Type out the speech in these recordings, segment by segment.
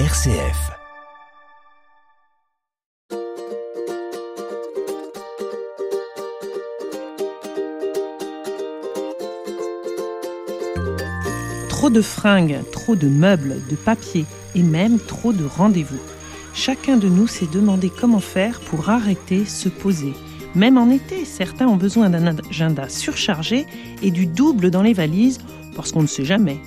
RCF. Trop de fringues, trop de meubles, de papier et même trop de rendez-vous. Chacun de nous s'est demandé comment faire pour arrêter, se poser. Même en été, certains ont besoin d'un agenda surchargé et du double dans les valises parce qu'on ne sait jamais.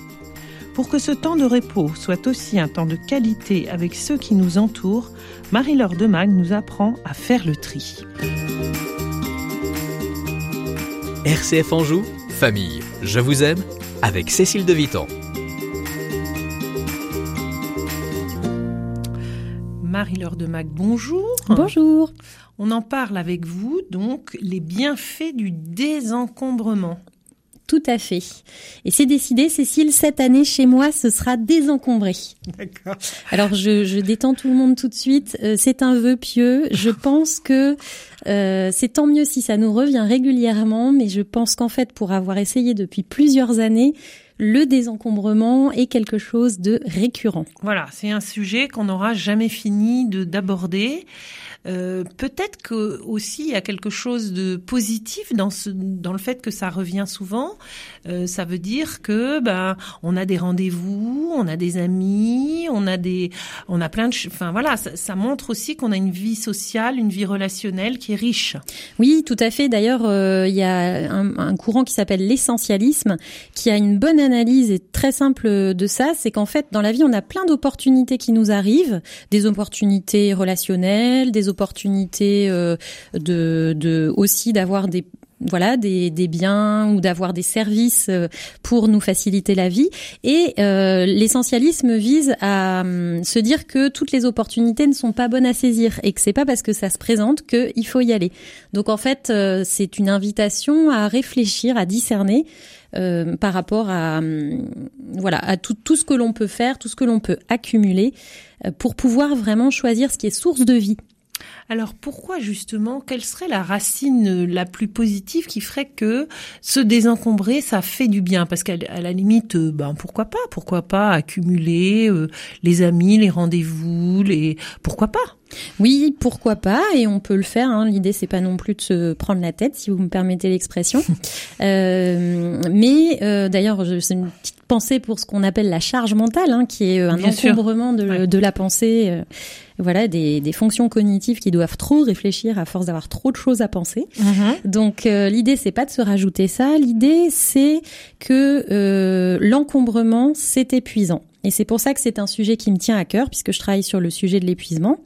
Pour que ce temps de repos soit aussi un temps de qualité avec ceux qui nous entourent, Marie-Laure Demag nous apprend à faire le tri. RCF Anjou, famille, je vous aime, avec Cécile de Vitan. Marie-Laure Demag, bonjour. Bonjour. On en parle avec vous, donc, les bienfaits du désencombrement. Tout à fait. Et c'est décidé, Cécile, cette année chez moi, ce sera désencombré. D'accord. Alors je, je, détends tout le monde tout de suite. Euh, c'est un vœu pieux. Je pense que euh, c'est tant mieux si ça nous revient régulièrement, mais je pense qu'en fait, pour avoir essayé depuis plusieurs années, le désencombrement est quelque chose de récurrent. Voilà, c'est un sujet qu'on n'aura jamais fini de d'aborder. Euh, peut-être que aussi il y a quelque chose de positif dans ce dans le fait que ça revient souvent. Euh, ça veut dire que ben on a des rendez-vous, on a des amis, on a des on a plein de enfin voilà, ça, ça montre aussi qu'on a une vie sociale, une vie relationnelle qui est riche. Oui, tout à fait. D'ailleurs, euh, il y a un, un courant qui s'appelle l'essentialisme qui a une bonne analyse et très simple de ça, c'est qu'en fait dans la vie on a plein d'opportunités qui nous arrivent, des opportunités relationnelles, des opportunités euh, de, aussi d'avoir des voilà des, des biens ou d'avoir des services euh, pour nous faciliter la vie. Et euh, l'essentialisme vise à hum, se dire que toutes les opportunités ne sont pas bonnes à saisir et que c'est pas parce que ça se présente qu'il faut y aller. Donc en fait c'est une invitation à réfléchir à discerner par rapport à hum, voilà à tout, tout ce que l'on peut faire tout ce que l'on peut accumuler pour pouvoir vraiment choisir ce qui est source de vie alors pourquoi justement, quelle serait la racine la plus positive qui ferait que se désencombrer, ça fait du bien? Parce qu'à la limite, euh, ben pourquoi pas? Pourquoi pas accumuler euh, les amis, les rendez-vous, les pourquoi pas? Oui, pourquoi pas? Et on peut le faire. Hein. L'idée, c'est pas non plus de se prendre la tête, si vous me permettez l'expression. euh, mais euh, d'ailleurs, c'est une petite pensée pour ce qu'on appelle la charge mentale, hein, qui est un Bien encombrement de, Ouais. de la pensée. euh, voilà, des, des fonctions cognitives qui doivent trop réfléchir à force d'avoir trop de choses à penser. Donc euh, l'idée c'est pas de se rajouter ça, l'idée c'est que euh, l'encombrement c'est épuisant. Et c'est pour ça que c'est un sujet qui me tient à cœur puisque je travaille sur le sujet de l'épuisement.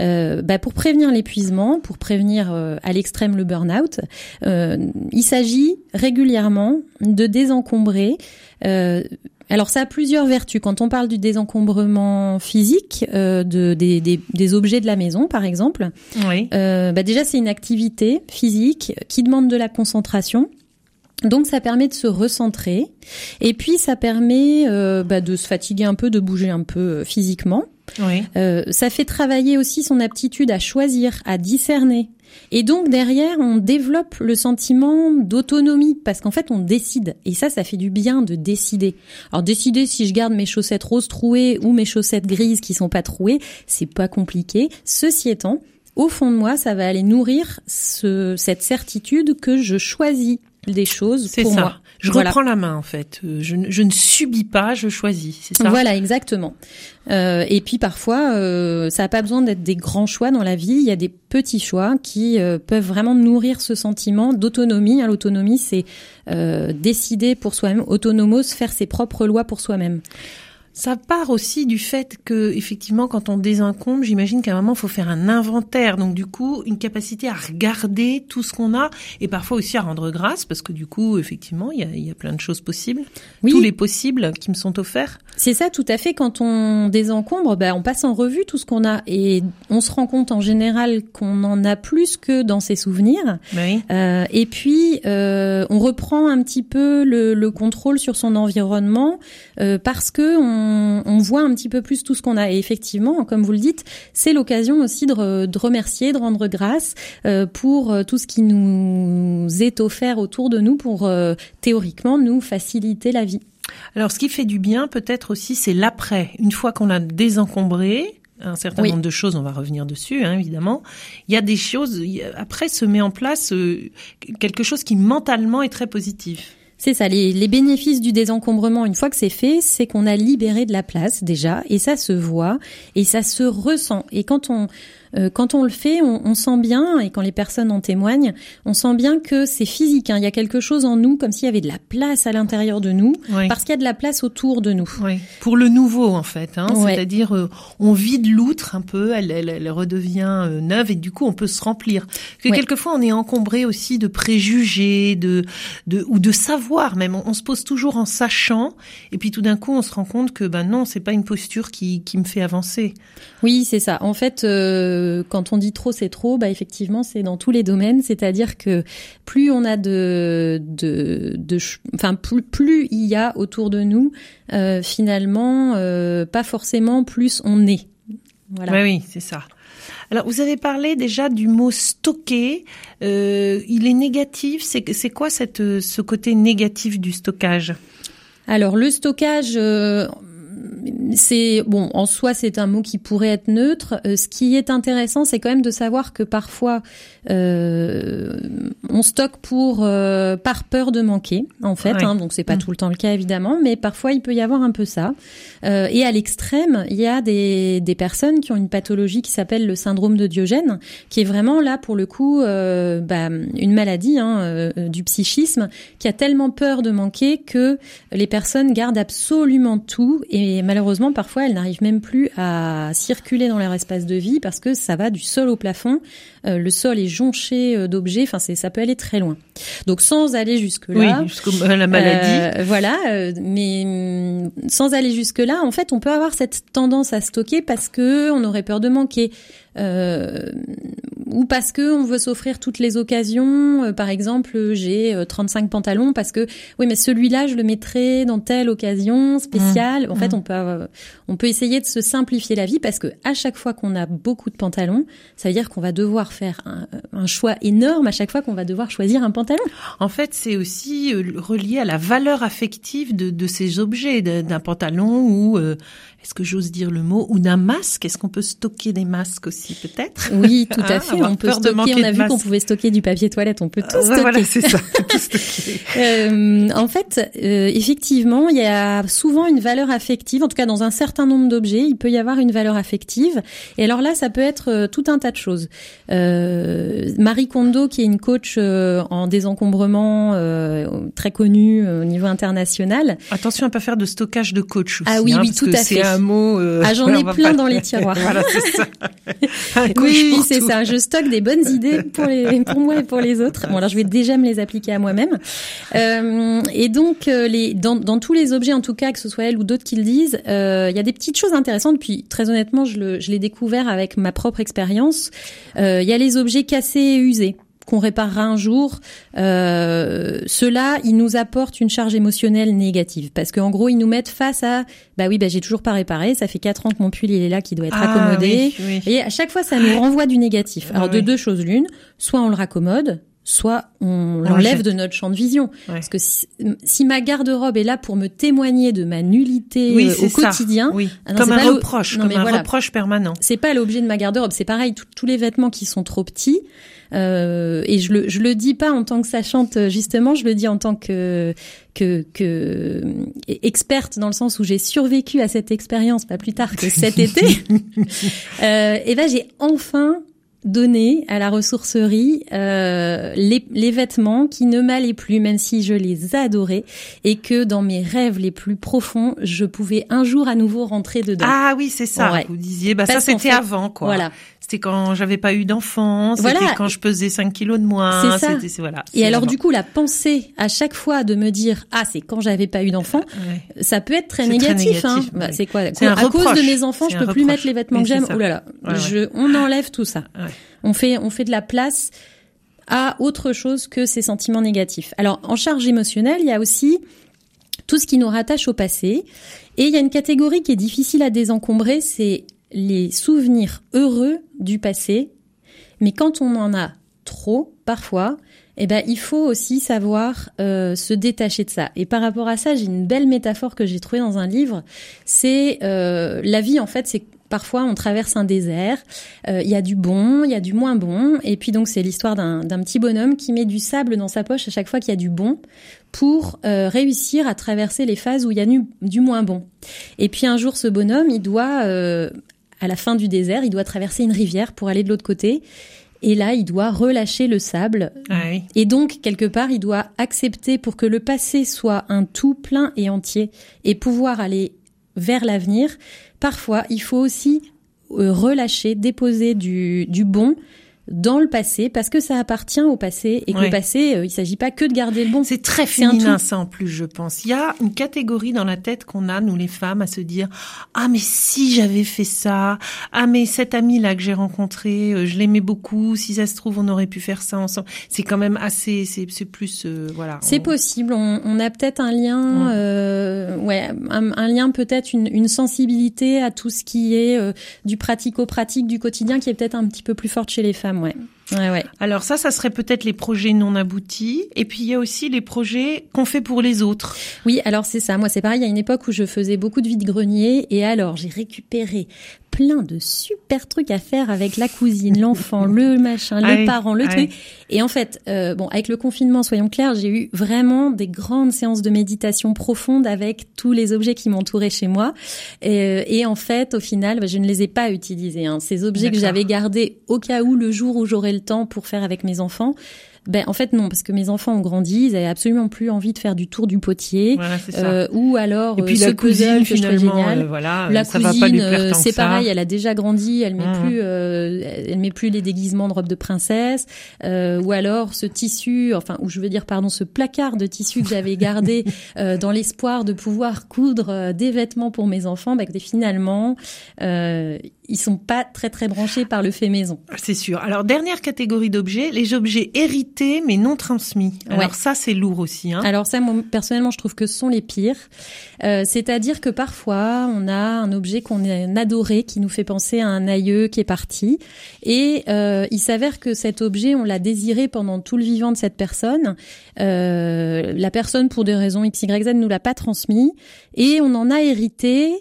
Euh, bah, pour prévenir l'épuisement, pour prévenir euh, à l'extrême le burn-out, euh, il s'agit régulièrement de désencombrer. euh, alors ça a plusieurs vertus. Quand on parle du désencombrement physique euh, de, des, des, des objets de la maison, par exemple, Oui. euh, bah déjà, c'est une activité physique qui demande de la concentration. Donc ça permet de se recentrer et puis ça permet euh, bah, de se fatiguer un peu, de bouger un peu physiquement. Oui. Euh, ça fait travailler aussi son aptitude à choisir, à discerner. Et donc derrière, on développe le sentiment d'autonomie parce qu'en fait, on décide. Et ça, ça fait du bien de décider. Alors décider si je garde mes chaussettes roses trouées ou mes chaussettes grises qui sont pas trouées, c'est pas compliqué. Ceci étant, au fond de moi, ça va aller nourrir ce, cette certitude que je choisis des choses C'est pour ça. moi. Je Voilà. reprends la main en fait. Euh, Je, ne- je ne subis pas, je choisis. C'est ça? Voilà, exactement. Euh, et puis parfois, euh, ça n'a pas besoin d'être des grands choix dans la vie. Il y a des petits choix qui euh, peuvent vraiment nourrir ce sentiment d'autonomie. Hein, L'autonomie, c'est euh, décider pour soi-même, autonomos, faire ses propres lois pour soi-même. Ça part aussi du fait que, effectivement, quand on désencombre, j'imagine qu'à un moment, il faut faire un inventaire. Donc, du coup, une capacité à regarder tout ce qu'on a et parfois aussi à rendre grâce parce que, du coup, effectivement, il y a, il y a plein de choses possibles. Oui. Tous les possibles qui me sont offerts. C'est ça, tout à fait. Quand on désencombre, ben, on passe en revue tout ce qu'on a et on se rend compte en général qu'on en a plus que dans ses souvenirs. Oui. Euh, et puis, euh, on reprend un petit peu le, le contrôle sur son environnement euh, parce que on, on voit un petit peu plus tout ce qu'on a. Et effectivement, comme vous le dites, c'est l'occasion aussi de, re- de remercier, de rendre grâce euh, pour euh, tout ce qui nous est offert autour de nous pour euh, théoriquement nous faciliter la vie. Alors, ce qui fait du bien, peut-être aussi, c'est l'après. Une fois qu'on a désencombré, un certain nombre de choses, on va revenir dessus, hein, évidemment. Il y a des choses, après se met en place euh, quelque chose qui mentalement est très positif. C'est ça, les, les, bénéfices du désencombrement, une fois que c'est fait, c'est qu'on a libéré de la place déjà, et ça se voit, et ça se ressent. Et quand on, euh, quand on le fait, on, sent bien, et quand les personnes en témoignent, on sent bien que c'est physique. Hein. Il y a quelque chose en nous, comme s'il y avait de la place à l'intérieur de nous, parce qu'il y a de la place autour de nous. Oui. Pour le nouveau, en fait. Hein. C'est-à-dire, euh, on vide l'outre un peu, elle, elle, elle redevient euh, neuve, et du coup, on peut se remplir. Que quelquefois, on est encombré aussi de préjugés, de, de ou de savoir même. On, se pose toujours en sachant, et puis tout d'un coup, on se rend compte que ben non, c'est pas une posture qui, qui me fait avancer. Oui, c'est ça. En fait. Euh, quand on dit trop, c'est trop, bah effectivement, c'est dans tous les domaines. C'est-à-dire que plus on a de, de, de enfin plus, plus il y a autour de nous, euh, finalement, euh, pas forcément plus on est. Voilà. Oui, oui, c'est ça. Alors, vous avez parlé déjà du mot stocker. Euh, il est négatif. C'est, c'est quoi cette, ce côté négatif du stockage? Alors, le stockage, euh, c'est bon en soi c'est un mot qui pourrait être neutre. Euh, ce qui est intéressant, c'est quand même de savoir que parfois euh, on stocke pour euh, par peur de manquer en fait. Hein, donc c'est pas mm. tout le temps le cas évidemment, mais parfois il peut y avoir un peu ça. Et à l'extrême, il y a des, des personnes qui ont une pathologie qui s'appelle le syndrome de Diogène, qui est vraiment là pour le coup bah, une maladie hein, du psychisme, qui a tellement peur de manquer que les personnes gardent absolument tout et malheureusement, parfois, elles n'arrivent même plus à circuler dans leur espace de vie parce que ça va du sol au plafond. Euh, le sol est jonché euh, d'objets. Enfin, c'est ça peut aller très loin. Donc, sans aller jusque là. Oui, jusqu'à la maladie. Euh, voilà, mais mm, sans aller jusque là, en fait, on peut avoir cette tendance à stocker parce que on aurait peur de manquer. Euh, ou parce que on veut s'offrir toutes les occasions. Euh, par exemple, j'ai 35 euh, pantalons parce que oui, mais celui-là, je le mettrai dans telle occasion spéciale. en fait, mmh. on peut on peut essayer de se simplifier la vie parce que à chaque fois qu'on a beaucoup de pantalons, ça veut dire qu'on va devoir faire un, un, choix énorme à chaque fois qu'on va devoir choisir un pantalon. En fait, c'est aussi relié à la valeur affective de, de ces objets, d'un pantalon ou est-ce que j'ose dire le mot, ou d'un masque Est-ce qu'on peut stocker des masques aussi, peut-être? Oui, tout à hein, fait. on peut stocker. On a vu qu'on pouvait stocker du papier toilette. On peut tout stocker. Voilà, c'est ça. Tout stocker. euh, en fait, euh, effectivement, il y a souvent une valeur affective. En tout cas, dans un certain nombre d'objets, il peut y avoir une valeur affective. Et alors là, ça peut être euh, tout un tas de choses. Euh, Marie Kondo, qui est une coach euh, en désencombrement très connue au niveau international. Attention à pas faire de stockage de coach. Aussi, ah oui, hein, oui, tout à fait mot. Euh, ah, j'en ai plein dans les tiroirs. voilà, c'est ça. oui, oui, c'est ça. Je stocke des bonnes idées pour les, pour moi et pour les autres. Bon, alors je vais déjà me les appliquer à moi-même. Euh, et donc, euh, les, dans, dans tous les objets, en tout cas, que ce soit elle ou d'autres qui le disent, euh, il y a des petites choses intéressantes. Puis, très honnêtement, je, le, je l'ai découvert avec ma propre expérience. Il y a les objets cassés et usés qu'on réparera un jour, euh, cela, ils nous apportent une charge émotionnelle négative parce qu'en gros, ils nous mettent face à, bah oui, bah j'ai toujours pas réparé, ça fait quatre ans que mon pull il est là, qui doit être ah, accommodé, et à chaque fois, ça nous renvoie du négatif. Alors de deux choses l'une, soit on le raccommode, soit on l'enlève de notre champ de vision. Parce que si, ma garde-robe est là pour me témoigner de ma nullité euh, au quotidien, oui. Ah comme un reproche, comme un reproche permanent. C'est pas l'objet de ma garde-robe. C'est pareil, tous les vêtements qui sont trop petits. Euh, et je le je le dis pas en tant que sachante justement, je le dis en tant que que, que experte dans le sens où j'ai survécu à cette expérience pas plus tard que cet été. euh, et ben j'ai enfin donner à la ressourcerie euh, les, les, vêtements qui ne m'allaient plus, même si je les adorais, et que dans mes rêves les plus profonds, je pouvais un jour à nouveau rentrer dedans. Ah oui, c'est ça. Vous disiez, bah ça c'était avant, quoi. Voilà. C'était quand j'avais pas eu d'enfant, c'était quand je pesais 5 kilos de moins. C'est ça. Voilà, et alors du coup, la pensée à chaque fois de me dire ah c'est quand j'avais pas eu d'enfant, ça peut être très négatif. hein. Bah, c'est quoi À cause de mes enfants, je peux plus mettre les vêtements que j'aime. Oh là là, je, on enlève tout ça. On fait on fait de la place à autre chose que ces sentiments négatifs. Alors en charge émotionnelle, il y a aussi tout ce qui nous rattache au passé. Et il y a une catégorie qui est difficile à désencombrer, c'est les souvenirs heureux du passé, mais quand on en a trop, parfois, eh ben, il faut aussi savoir euh, se détacher de ça. Et par rapport à ça, j'ai une belle métaphore que j'ai trouvée dans un livre. C'est euh, la vie, en fait, c'est parfois on traverse un désert. Euh, Il y a du bon, il y a du moins bon. Et puis donc c'est l'histoire d'un petit bonhomme qui met du sable dans sa poche à chaque fois qu'il y a du bon pour euh, réussir à traverser les phases où il y a du, du, moins bon. Et puis un jour, ce bonhomme, il doit, euh, à la fin du désert, il doit traverser une rivière pour aller de l'autre côté. Et là, il doit relâcher le sable. Ah oui. Et donc, quelque part, il doit accepter pour que le passé soit un tout plein et entier et pouvoir aller vers l'avenir. Parfois, il faut aussi euh, relâcher, déposer du, du bon dans le passé parce que ça appartient au passé et que Ouais. le passé, euh, il s'agit pas que de garder le bon. C'est très féminin ça en plus, je pense. Il y a une catégorie dans la tête qu'on a, nous les femmes, à se dire ah mais si j'avais fait ça, ah mais cet ami là que j'ai rencontré, euh, je l'aimais beaucoup. Si ça se trouve, on aurait pu faire ça ensemble. C'est quand même assez, c'est plus euh, voilà. C'est on- possible. On, on a peut-être un lien, Mm. euh, ouais, un, un lien peut-être une, une sensibilité à tout ce qui est du pratico-pratique du quotidien qui est peut-être un petit peu plus forte chez les femmes, ouais. Ouais, ouais. Alors ça, ça serait peut-être les projets non aboutis. Et puis il y a aussi les projets qu'on fait pour les autres. Oui, alors c'est ça. Moi, c'est pareil. Il y a une époque où je faisais beaucoup de vide-grenier et alors j'ai récupéré plein de super trucs à faire avec la cousine, l'enfant, le machin, le Ah oui, parent, le truc. Et en fait, euh, bon, avec le confinement, soyons clairs, j'ai eu vraiment des grandes séances de méditation profonde avec tous les objets qui m'entouraient chez moi. Et, euh, et en fait, au final, bah, je ne les ai pas utilisés. Hein. Ces objets que j'avais gardés au cas où le jour où j'aurais le temps pour faire avec mes enfants. Ben en fait non parce que mes enfants ont grandi, ils avaient absolument plus envie de faire du tour du potier Voilà, euh, ou alors Et puis euh, la cousine que je finalement, génial. euh, voilà, La ça cousine, euh, c'est pareil, elle a déjà grandi, elle met Mhm. plus, euh, elle met plus les déguisements de robe de princesse, euh, ou alors ce tissu, enfin, ou je veux dire pardon, ce placard de tissu que j'avais gardé euh, dans l'espoir de pouvoir coudre euh, des vêtements pour mes enfants, écoutez, finalement, euh, ils sont pas très très branchés par le fait maison. C'est sûr. Alors dernière catégorie d'objets, les objets hérités mais non transmis. Alors Ouais. ça c'est lourd aussi. Hein. Alors ça, moi, personnellement, je trouve que ce sont les pires. Euh, C'est-à-dire que parfois, on a un objet qu'on a adoré, qui nous fait penser à un aïeux qui est parti, et euh, il s'avère que cet objet, on l'a désiré pendant tout le vivant de cette personne. Euh, la personne, pour des raisons x, y, z, nous l'a pas transmis, et on en a hérité.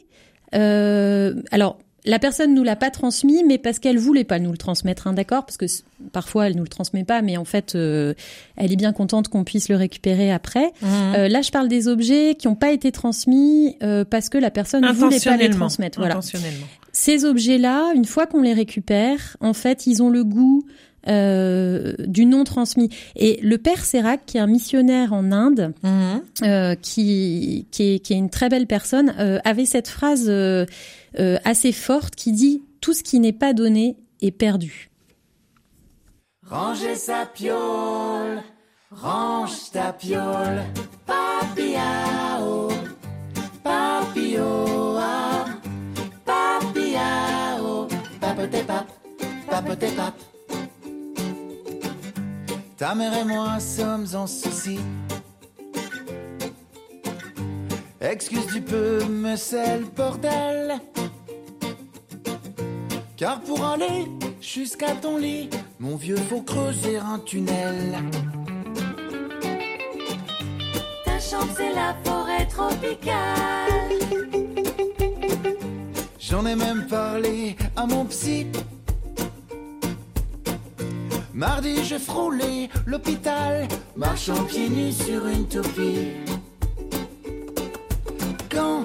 Alors. La personne nous l'a pas transmis, mais parce qu'elle voulait pas nous le transmettre, hein, d'accord? Parce que parfois elle nous le transmet pas, mais en fait, euh, elle est bien contente qu'on puisse le récupérer après. Mhm. Euh, là, je parle des objets qui n'ont pas été transmis euh, parce que la personne ne voulait pas les transmettre. Voilà. Intentionnellement. Ces objets-là, une fois qu'on les récupère, en fait, ils ont le goût euh, du non transmis. Et le père Sérac, qui est un missionnaire en Inde, Mhm. euh, qui, qui, est, qui est une très belle personne, euh, avait cette phrase euh, assez forte qui dit tout ce qui n'est pas donné est perdu. Ranger sa piole, range ta piole, papiao, papio, ah, papiao, papote pap, papote pap. Ta mère et moi sommes en souci. Excuse du peu, me c'est le bordel. Car pour aller jusqu'à ton lit, mon vieux, faut creuser un tunnel. Ta chambre, c'est la forêt tropicale. J'en ai même parlé à mon psy. Mardi, j'ai frôlé l'hôpital, marchant pieds nus sur une toupie. Quand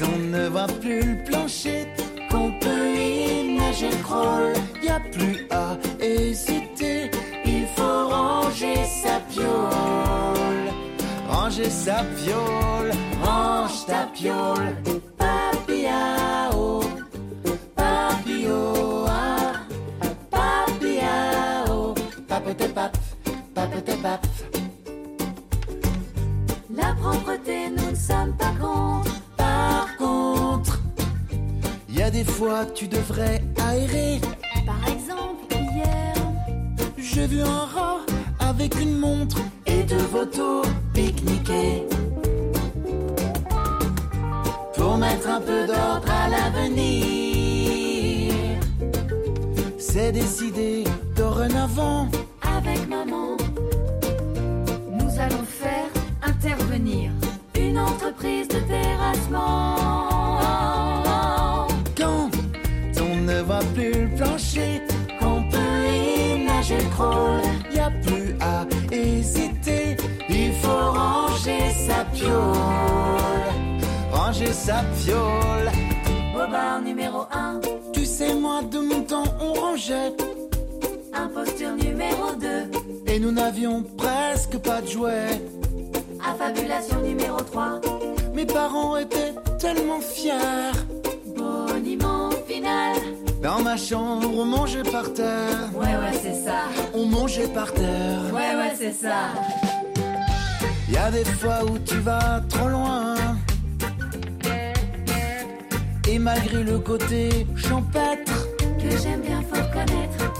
on ne voit plus le plancher, qu'on peut y nager crawl, y a plus à hésiter. Il faut ranger sa piole, ranger sa piole, range ta piole, papiao, papio, ah, papiao, papote pap, pap. La propreté, nous sommes pas contre. Par contre, il y a des fois tu devrais aérer. Par exemple, hier, J'ai vu un rat avec une montre et deux photos pique-niquer. Pour mettre un peu d'ordre à l'avenir. C'est décidé dorénavant. avec maman, allons faire intervenir de terrassement. Quand on ne voit plus le plancher, qu'on peut y nager le crawl, y a plus à hésiter, il faut ranger sa piole. Ranger sa piole. Bobard numéro 1, Tu sais, moi, de mon temps, on rangeait. imposture numéro 2, Et nous n'avions presque pas de jouets. affabulation numéro 3, Mes parents étaient tellement fiers. boniment final. Dans ma chambre, on mangeait par terre. Ouais, ouais, c'est ça. On mangeait par terre. Ouais, ouais, c'est ça. Y a des fois où tu vas trop loin. Et malgré le côté champêtre, Que j'aime bien, faut connaître.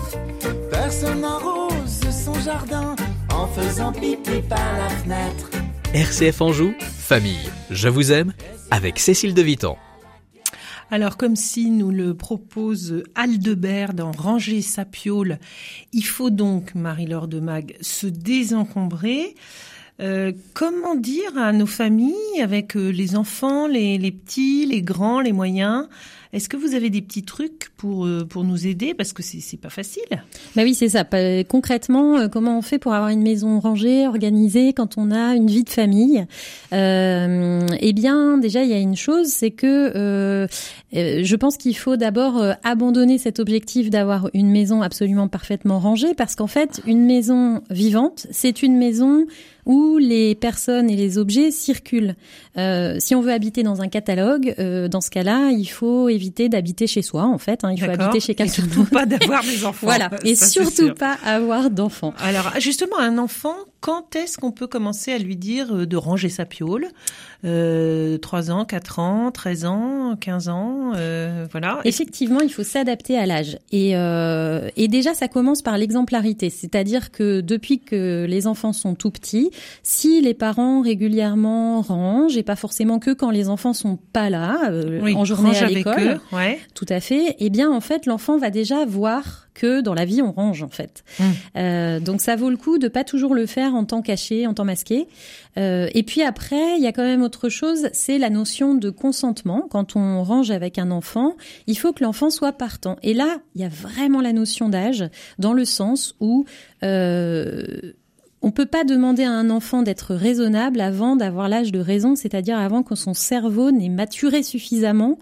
personne n'arrose son jardin en faisant pipi par la fenêtre. RCF Anjou, je vous aime, avec Cécile de Vitan. Alors, comme si nous le propose Aldebert dans Ranger sa piole, il faut donc, Marie-Laure de Mag, se désencombrer. Euh, comment dire à nos familles, avec euh, les enfants, les petits, les grands, les moyens, est-ce que vous avez des petits trucs pour, euh, pour nous aider? Parce que c'est pas facile. Bah oui, c'est ça. Concrètement, euh, comment on fait pour avoir une maison rangée, organisée quand on a une vie de famille? Euh, Eh bien, déjà, il y a une chose, c'est que je pense qu'il faut d'abord abandonner cet objectif d'avoir une maison absolument parfaitement rangée, parce qu'en fait, une maison vivante, c'est une maison où les personnes et les objets circulent. Si on veut habiter dans un catalogue, dans ce cas-là, il faut éviter d'habiter chez soi, en fait. hein. il faut habiter chez quelqu'un surtout pas d'avoir des enfants. voilà, et surtout pas avoir d'enfants. Alors, justement, un enfant, quand est-ce qu'on peut commencer à lui dire euh, de ranger sa piole euh, 3 ans, 4 ans, 13 ans, 15 ans, euh, voilà. Effectivement, il faut s'adapter à l'âge. Et, euh, et déjà, ça commence par l'exemplarité. C'est-à-dire que depuis que les enfants sont tout petits, si les parents régulièrement rangent, et pas forcément que quand les enfants sont pas là, euh, Oui, en journée range à l'école, ouais. tout à fait, eh bien, en fait, l'enfant va déjà voir que dans la vie, on range, en fait. Mm. Euh, donc, ça vaut le coup de pas toujours le faire en temps caché, en temps masqué. Euh, et puis après, il y a quand même autre chose, c'est la notion de consentement. Quand on range avec un enfant, il faut que l'enfant soit partant. Et là, il y a vraiment la notion d'âge, dans le sens où euh, on peut pas demander à un enfant d'être raisonnable avant d'avoir l'âge de raison, c'est-à-dire avant que son cerveau n'ait maturé suffisamment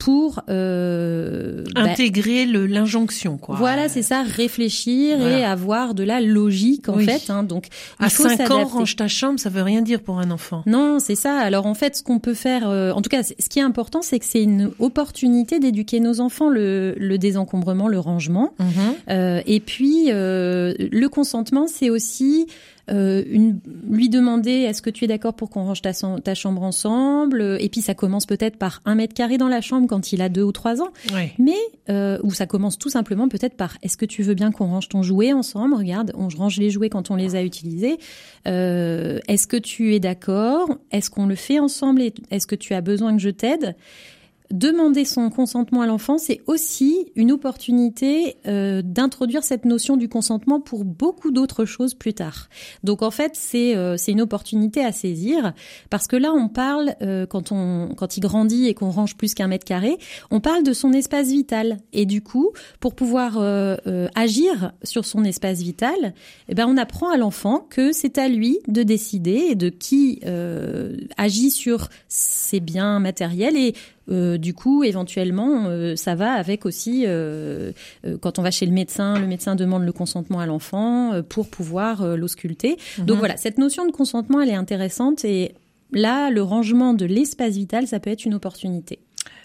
pour euh, bah, Intégrer le l'injonction, quoi. voilà, c'est ça, réfléchir et avoir de la logique en Oui. fait. Hein, donc, il À faut 5 ans, range ta chambre, ça veut rien dire pour un enfant. Non, c'est ça. Alors en fait, ce qu'on peut faire, euh, en tout cas, ce qui est important, c'est que c'est une opportunité d'éduquer nos enfants le, le désencombrement, le rangement. Mhm. Euh, et puis euh, le consentement, c'est aussi euh, une, lui demander est-ce que tu es d'accord pour qu'on range ta, chambre ensemble? Et puis ça commence peut-être par un mètre carré dans la chambre quand il a deux ou trois ans. Mais euh, ou ça commence tout simplement peut-être par est-ce que tu veux bien qu'on range ton jouet ensemble? Regarde, on range les jouets quand on les a utilisés. Euh, est-ce que tu es d'accord? Est-ce qu'on le fait ensemble? Est-ce que tu as besoin que je t'aide? Demander son consentement à l'enfant, c'est aussi une opportunité euh, d'introduire cette notion du consentement pour beaucoup d'autres choses plus tard. Donc en fait, c'est euh, c'est une opportunité à saisir parce que là, on parle euh, quand on quand il grandit et qu'on range plus qu'un mètre carré, on parle de son espace vital. Et du coup, pour pouvoir euh, euh, agir sur son espace vital, eh ben on apprend à l'enfant que c'est à lui de décider de qui euh, agit sur ses biens matériels et euh, du coup, éventuellement, euh, ça va avec aussi euh, euh, quand on va chez le médecin, le médecin demande le consentement à l'enfant euh, pour pouvoir euh, l'ausculter. Donc voilà, cette notion de consentement, elle est intéressante et là, le rangement de l'espace vital, ça peut être une opportunité.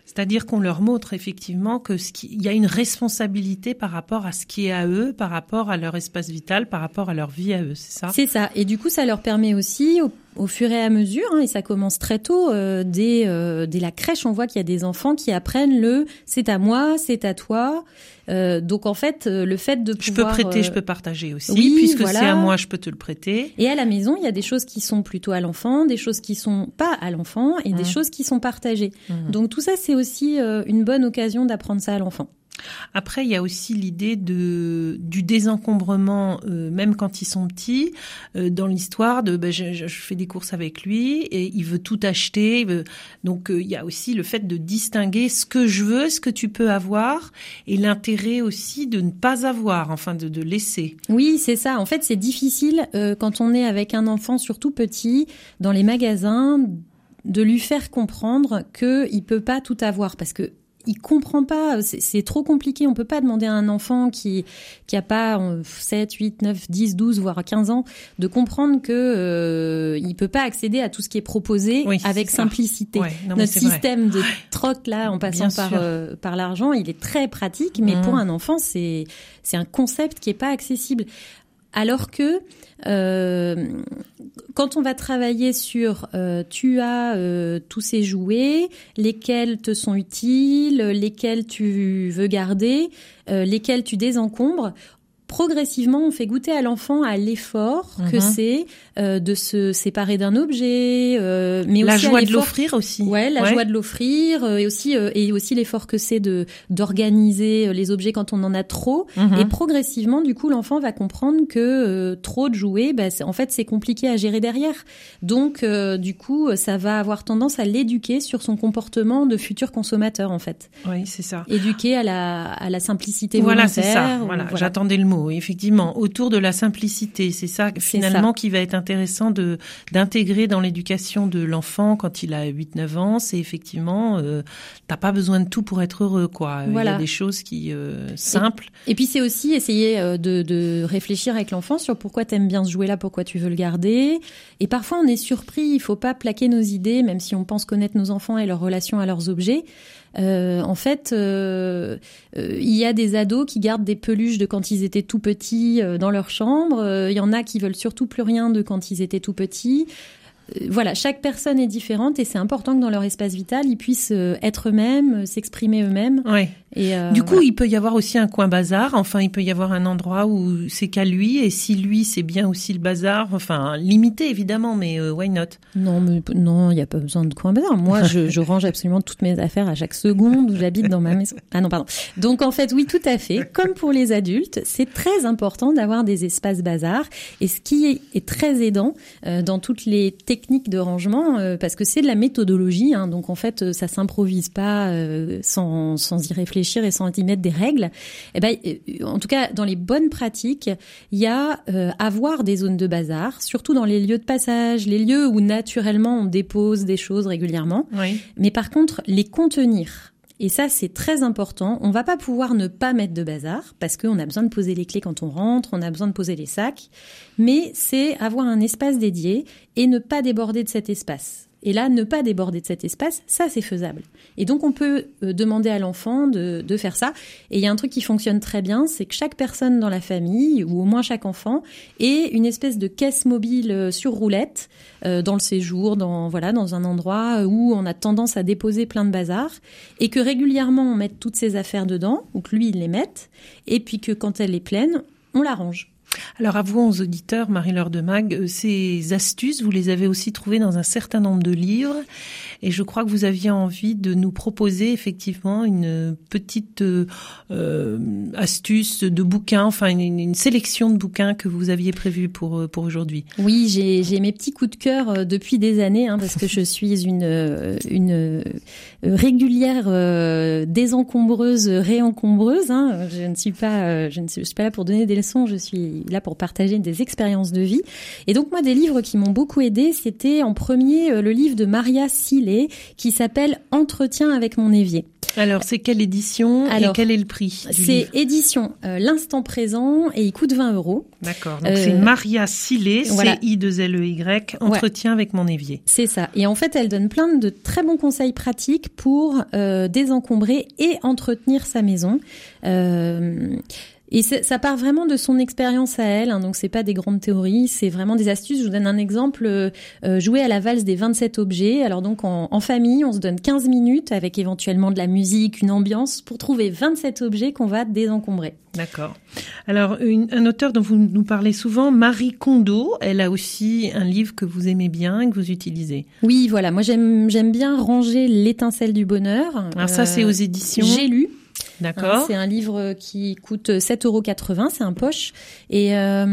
C'est-à-dire qu'on leur montre effectivement que ce qui, il y a une responsabilité par rapport à ce qui est à eux, par rapport à leur espace vital, par rapport à leur vie à eux, c'est ça? C'est ça. Et du coup, ça leur permet aussi, au, au fur et à mesure, hein, et ça commence très tôt, euh, dès, euh, dès la crèche, on voit qu'il y a des enfants qui apprennent le « c'est à moi, c'est à toi Euh, Donc en fait, le fait de Je peux pouvoir... prêter, je peux partager aussi, oui, puisque voilà. c'est à moi, je peux te le prêter. Et à la maison, il y a des choses qui sont plutôt à l'enfant, des choses qui sont pas à l'enfant et des Mhm. choses qui sont partagées. Mhm. Donc tout ça, c'est aussi euh, une bonne occasion d'apprendre ça à l'enfant. Après, il y a aussi l'idée de du désencombrement, euh, même quand ils sont petits, euh, dans l'histoire de ben, je, je, fais des courses avec lui et il veut tout acheter. il veut- Donc euh, il y a aussi le fait de distinguer ce que je veux, ce que tu peux avoir, et l'intérêt aussi de ne pas avoir, enfin de, de laisser. Oui, c'est ça. En fait, c'est difficile quand on est avec un enfant, surtout petit, dans les magasins, de lui faire comprendre que il peut pas tout avoir parce que il comprend pas, c'est trop compliqué. On peut pas demander à un enfant qui qui a pas euh, 7, 8, 9, 10, 12 voire 15 ans de comprendre que euh, il peut pas accéder à tout ce qui est proposé Oui, avec simplicité. Ouais, non, mais Notre vrai. système de troc là en passant Bien par euh, par l'argent, il est très pratique mais Mhm. pour un enfant, c'est c'est un concept qui est pas accessible. Alors que euh, quand on va travailler sur euh, tu as euh, tous ces jouets, lesquels te sont utiles, lesquels tu veux garder, euh, lesquels tu désencombres, progressivement on fait goûter à l'enfant à l'effort que Mhm. c'est euh, de se séparer d'un objet, euh, mais La aussi joie de l'offrir aussi. Ouais, la joie de l'offrir euh, et aussi euh, et aussi l'effort que c'est de d'organiser les objets quand on en a trop Mhm. et progressivement du coup l'enfant va comprendre que euh, trop de jouets bah, c'est- en fait c'est compliqué à gérer derrière. Donc euh, du coup ça va avoir tendance à l'éduquer sur son comportement de futur consommateur en fait. Oui, c'est ça. Éduquer à la à la simplicité Voilà, c'est ça. Voilà, j'attendais le mot. Effectivement, autour de la simplicité, c'est ça finalement qui va être intéressant de d'intégrer dans l'éducation de l'enfant quand il a 8-9 ans. C'est effectivement, euh, t'as pas besoin de tout pour être heureux, quoi. Il y Voilà. a des choses qui euh, simples. Et puis c'est aussi essayer euh, de, de réfléchir avec l'enfant sur pourquoi t'aimes bien ce jouet-là, pourquoi tu veux le garder. Et parfois on est surpris, il faut pas plaquer nos idées, même si on pense connaître nos enfants et leur relation à leurs objets. Euh, en fait, euh, euh, il y a des ados qui gardent des peluches de quand ils étaient tout petits dans leur chambre. Il y en a qui veulent surtout plus rien de quand ils étaient tout petits. Euh, Voilà, chaque personne est différente et c'est important que dans leur espace vital, ils puissent euh, être eux-mêmes, euh, s'exprimer eux-mêmes. Ouais. Et euh, Du coup, voilà. il peut y avoir aussi un coin bazar. Enfin, il peut y avoir un endroit où c'est qu'à lui, et si lui, c'est bien aussi le bazar. Enfin, limité évidemment, mais euh, why not? Non, mais non, il n'y a pas besoin de coin bazar. Moi, je, je range absolument toutes mes affaires à chaque seconde où j'habite dans ma maison. Ah non, pardon. Donc en fait, oui, tout à fait. Comme pour les adultes, c'est très important d'avoir des espaces bazar. Et ce qui est, est très aidant euh, dans toutes les techniques de rangement, euh, parce que c'est de la méthodologie. Hein, donc en fait, ça s'improvise pas euh, sans, sans y réfléchir et sans y mettre des règles. Eh ben, euh, en tout cas, dans les bonnes pratiques, il y a euh, avoir des zones de bazar, surtout dans les lieux de passage, les lieux où naturellement on dépose des choses régulièrement. Oui. Mais par contre, les contenir. Et ça, c'est très important. On va pas pouvoir ne pas mettre de bazar parce qu'on a besoin de poser les clés quand on rentre, on a besoin de poser les sacs. Mais c'est avoir un espace dédié et ne pas déborder de cet espace. Et là, ne pas déborder de cet espace, ça c'est faisable. Et donc on peut euh, demander à l'enfant de, de faire ça. Et il y a un truc qui fonctionne très bien, c'est que chaque personne dans la famille, ou au moins chaque enfant, ait une espèce de caisse mobile euh, sur roulette euh, dans le séjour, dans voilà, dans un endroit où on a tendance à déposer plein de bazar, et que régulièrement on mette toutes ses affaires dedans, ou que lui il les mette, et puis que quand elle est pleine, on la range. Alors avouons aux auditeurs, Marie-Laure de Mag, euh, ces astuces, vous les avez aussi trouvées dans un certain nombre de livres et je crois que vous aviez envie de nous proposer effectivement une petite euh, euh, astuce de bouquins, enfin une, une sélection de bouquins que vous aviez prévus pour, euh, pour aujourd'hui. Oui, j'ai j'ai mes petits coups de cœur depuis des années, hein, parce que je suis une, une régulière euh, désencombreuse, réencombreuse. Hein. Je ne suis pas, je ne suis pas là pour donner des leçons, je suis là pour partager des expériences de vie. Et donc moi, des livres qui m'ont beaucoup aidé, c'était en premier euh, le livre de Maria Sillet qui s'appelle Entretien avec mon évier. Alors c'est quelle édition Alors, et quel est le prix C'est édition euh, l'instant présent et il coûte 20 euros. D'accord, donc Euh, c'est Maria Sillet, voilà. C-I-2-L-E-Y, Entretien avec mon évier. C'est ça. Et en fait, elle donne plein de très bons conseils pratiques pour euh, désencombrer et entretenir sa maison. Euh, et ça part vraiment de son expérience à elle, hein, donc c'est pas des grandes théories, c'est vraiment des astuces. Je vous donne un exemple, euh, euh, jouer à la valse des 27 objets. Alors donc en, en famille, on se donne 15 minutes avec éventuellement de la musique, une ambiance, pour trouver 27 objets qu'on va désencombrer. D'accord. Alors, une- un auteur dont vous nous parlez souvent, Marie Kondo, elle a aussi un livre que vous aimez bien et que vous utilisez. Oui, voilà, moi j'aime j'aime bien ranger l'étincelle du bonheur. Alors ça, Euh, c'est aux éditions. J'ai lu. D'accord. Hein, c'est un livre qui coûte 7,80 euros, c'est un poche. Et euh,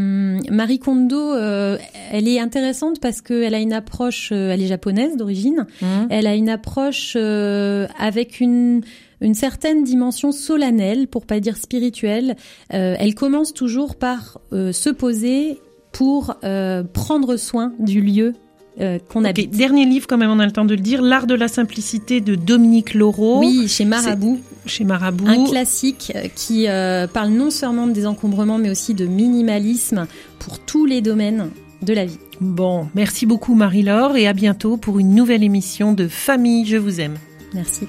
Marie Kondo, euh, elle est intéressante parce qu'elle a une approche, euh, elle est japonaise d'origine, Mmh. elle a une approche euh, avec une une certaine dimension solennelle, pour pas dire spirituelle. Euh, elle commence toujours par euh, se poser pour euh, prendre soin du lieu euh, qu'on Ok, habite. Dernier livre, quand même, on a le temps de le dire, L'art de la simplicité de Dominique Laureau, Oui, chez Marabout. chez Marabout. Un classique euh, qui euh, parle non seulement de désencombrement, mais aussi de minimalisme pour tous les domaines de la vie. Bon, merci beaucoup Marie-Laure et à bientôt pour une nouvelle émission de Famille, je vous aime. Merci.